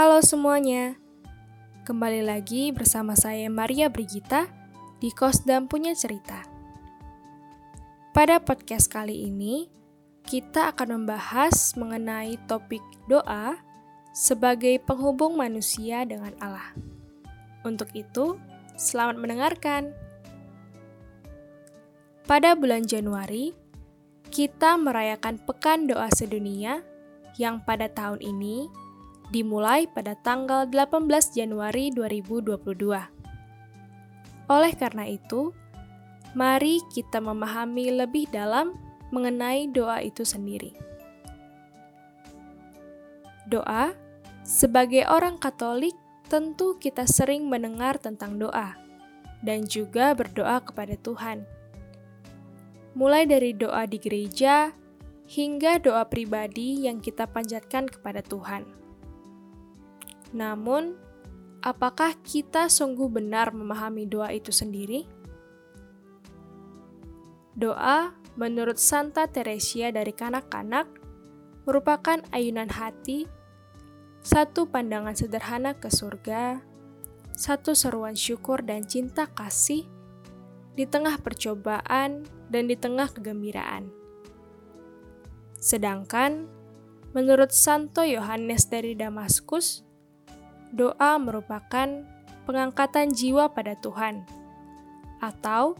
Halo semuanya, kembali lagi bersama saya Maria Brigita di Kosdam Punya Cerita. Pada podcast kali ini, kita akan membahas mengenai topik doa sebagai penghubung manusia dengan Allah. Untuk itu, selamat mendengarkan. Pada bulan Januari, kita merayakan Pekan Doa Sedunia yang pada tahun ini dimulai pada tanggal 18 Januari 2022. Oleh karena itu, mari kita memahami lebih dalam mengenai doa itu sendiri. Doa, sebagai orang Katolik, tentu kita sering mendengar tentang doa dan juga berdoa kepada Tuhan. Mulai dari doa di gereja hingga doa pribadi yang kita panjatkan kepada Tuhan. Namun, apakah kita sungguh benar memahami doa itu sendiri? Doa, menurut Santa Teresia dari kanak-kanak, merupakan ayunan hati, satu pandangan sederhana ke surga, satu seruan syukur dan cinta kasih di tengah percobaan dan di tengah kegembiraan. Sedangkan, menurut Santo Yohanes dari Damaskus, doa merupakan pengangkatan jiwa pada Tuhan, atau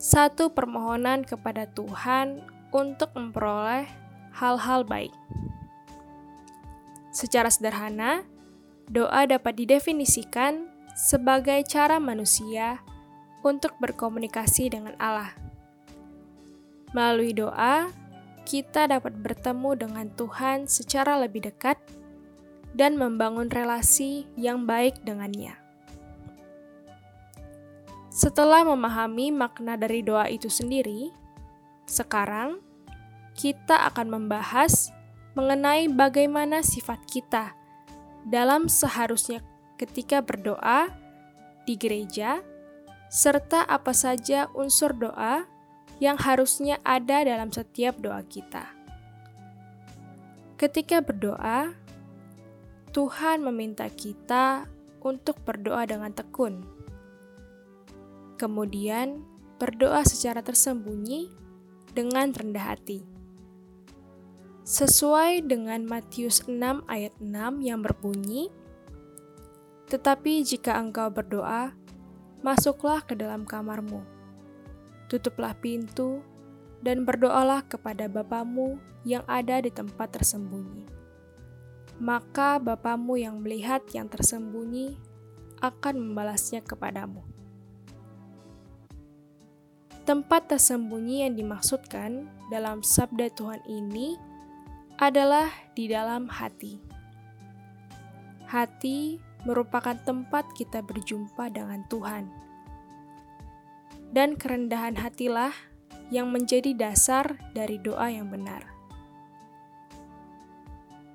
satu permohonan kepada Tuhan untuk memperoleh hal-hal baik. Secara sederhana, doa dapat didefinisikan sebagai cara manusia untuk berkomunikasi dengan Allah. Melalui doa, kita dapat bertemu dengan Tuhan secara lebih dekat dan membangun relasi yang baik dengannya. Setelah memahami makna dari doa itu sendiri, sekarang kita akan membahas mengenai bagaimana sifat kita dalam seharusnya ketika berdoa di gereja, serta apa saja unsur doa yang harusnya ada dalam setiap doa kita. Ketika berdoa, Tuhan meminta kita untuk berdoa dengan tekun. Kemudian, berdoa secara tersembunyi dengan rendah hati. Sesuai dengan Matius 6 ayat 6 yang berbunyi, Tetapi jika engkau berdoa, masuklah ke dalam kamarmu, tutuplah pintu, dan berdoalah kepada Bapamu yang ada di tempat tersembunyi maka Bapamu yang melihat yang tersembunyi akan membalasnya kepadamu. Tempat tersembunyi yang dimaksudkan dalam sabda Tuhan ini adalah di dalam hati. Hati merupakan tempat kita berjumpa dengan Tuhan. Dan kerendahan hatilah yang menjadi dasar dari doa yang benar.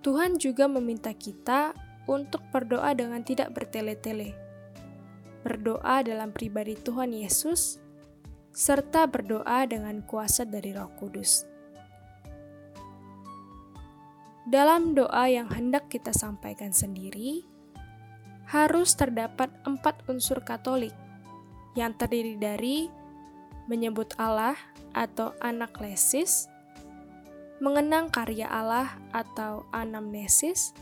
Tuhan juga meminta kita untuk berdoa dengan tidak bertele-tele, berdoa dalam pribadi Tuhan Yesus, serta berdoa dengan kuasa dari Roh Kudus. Dalam doa yang hendak kita sampaikan sendiri, harus terdapat empat unsur Katolik yang terdiri dari menyebut Allah atau anak lesis, mengenang karya Allah atau anamnesis,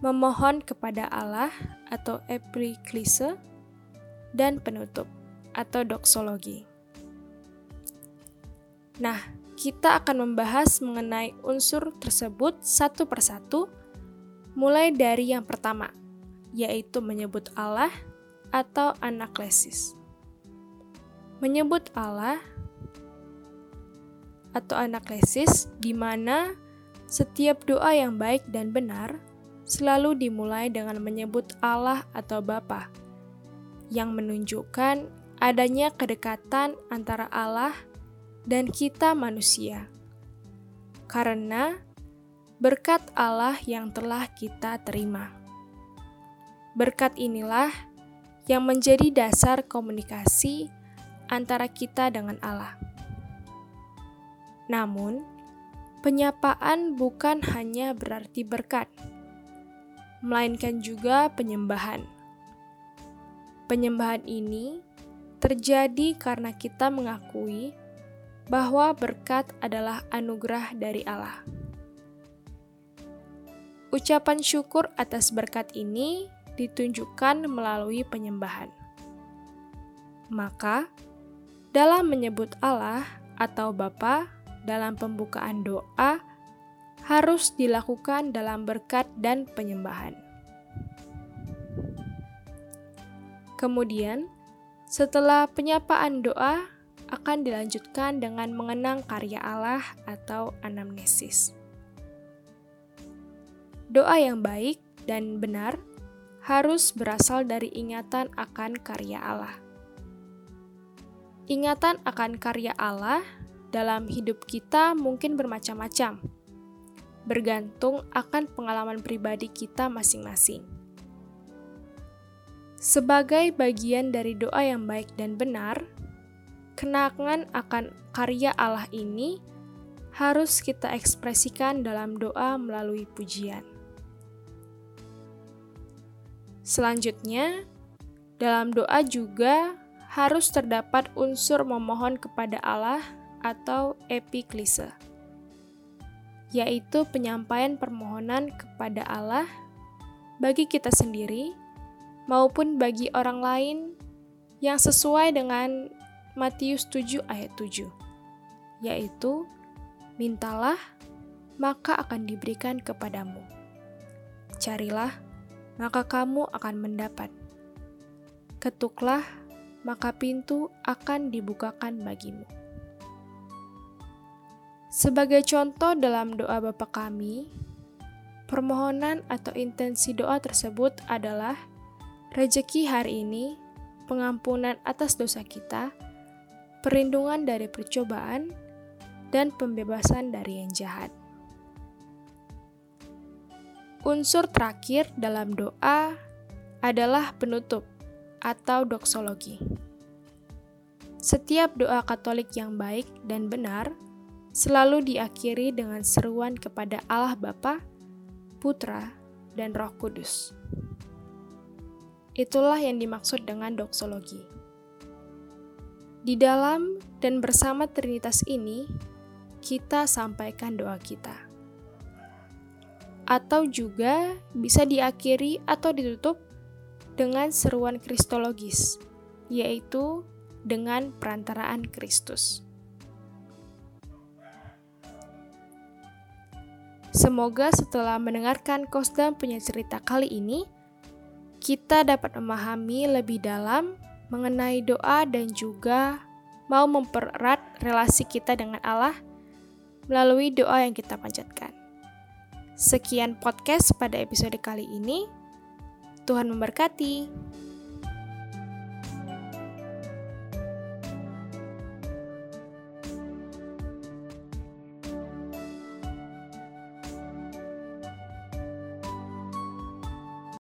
memohon kepada Allah atau epiklise, dan penutup atau doksologi. Nah, kita akan membahas mengenai unsur tersebut satu persatu, mulai dari yang pertama, yaitu menyebut Allah atau anaklesis. Menyebut Allah atau anaklesis di mana setiap doa yang baik dan benar selalu dimulai dengan menyebut Allah atau Bapa, yang menunjukkan adanya kedekatan antara Allah dan kita manusia. Karena berkat Allah yang telah kita terima. Berkat inilah yang menjadi dasar komunikasi antara kita dengan Allah. Namun, penyapaan bukan hanya berarti berkat. melainkan juga penyembahan. Penyembahan ini terjadi karena kita mengakui bahwa berkat adalah anugerah dari Allah. Ucapan syukur atas berkat ini ditunjukkan melalui penyembahan. Maka, dalam menyebut Allah atau Bapa dalam pembukaan doa harus dilakukan dalam berkat dan penyembahan. Kemudian, setelah penyapaan doa akan dilanjutkan dengan mengenang karya Allah atau anamnesis. Doa yang baik dan benar harus berasal dari ingatan akan karya Allah. Ingatan akan karya Allah dalam hidup kita mungkin bermacam-macam, bergantung akan pengalaman pribadi kita masing-masing. Sebagai bagian dari doa yang baik dan benar, kenangan akan karya Allah ini harus kita ekspresikan dalam doa melalui pujian. Selanjutnya, dalam doa juga harus terdapat unsur memohon kepada Allah atau epiklise, yaitu penyampaian permohonan kepada Allah bagi kita sendiri maupun bagi orang lain yang sesuai dengan Matius 7 ayat 7, yaitu mintalah maka akan diberikan kepadamu. Carilah maka kamu akan mendapat. Ketuklah maka pintu akan dibukakan bagimu. Sebagai contoh dalam doa Bapa kami, permohonan atau intensi doa tersebut adalah rejeki hari ini, pengampunan atas dosa kita, perlindungan dari percobaan, dan pembebasan dari yang jahat. Unsur terakhir dalam doa adalah penutup atau doksologi. Setiap doa Katolik yang baik dan benar selalu diakhiri dengan seruan kepada Allah Bapa, Putra, dan Roh Kudus. Itulah yang dimaksud dengan doksologi. Di dalam dan bersama Trinitas ini, kita sampaikan doa kita. Atau juga bisa diakhiri atau ditutup dengan seruan kristologis, yaitu dengan perantaraan Kristus. Semoga setelah mendengarkan Kosdam punya cerita kali ini, kita dapat memahami lebih dalam mengenai doa dan juga mau mempererat relasi kita dengan Allah melalui doa yang kita panjatkan. Sekian podcast pada episode kali ini. Tuhan memberkati.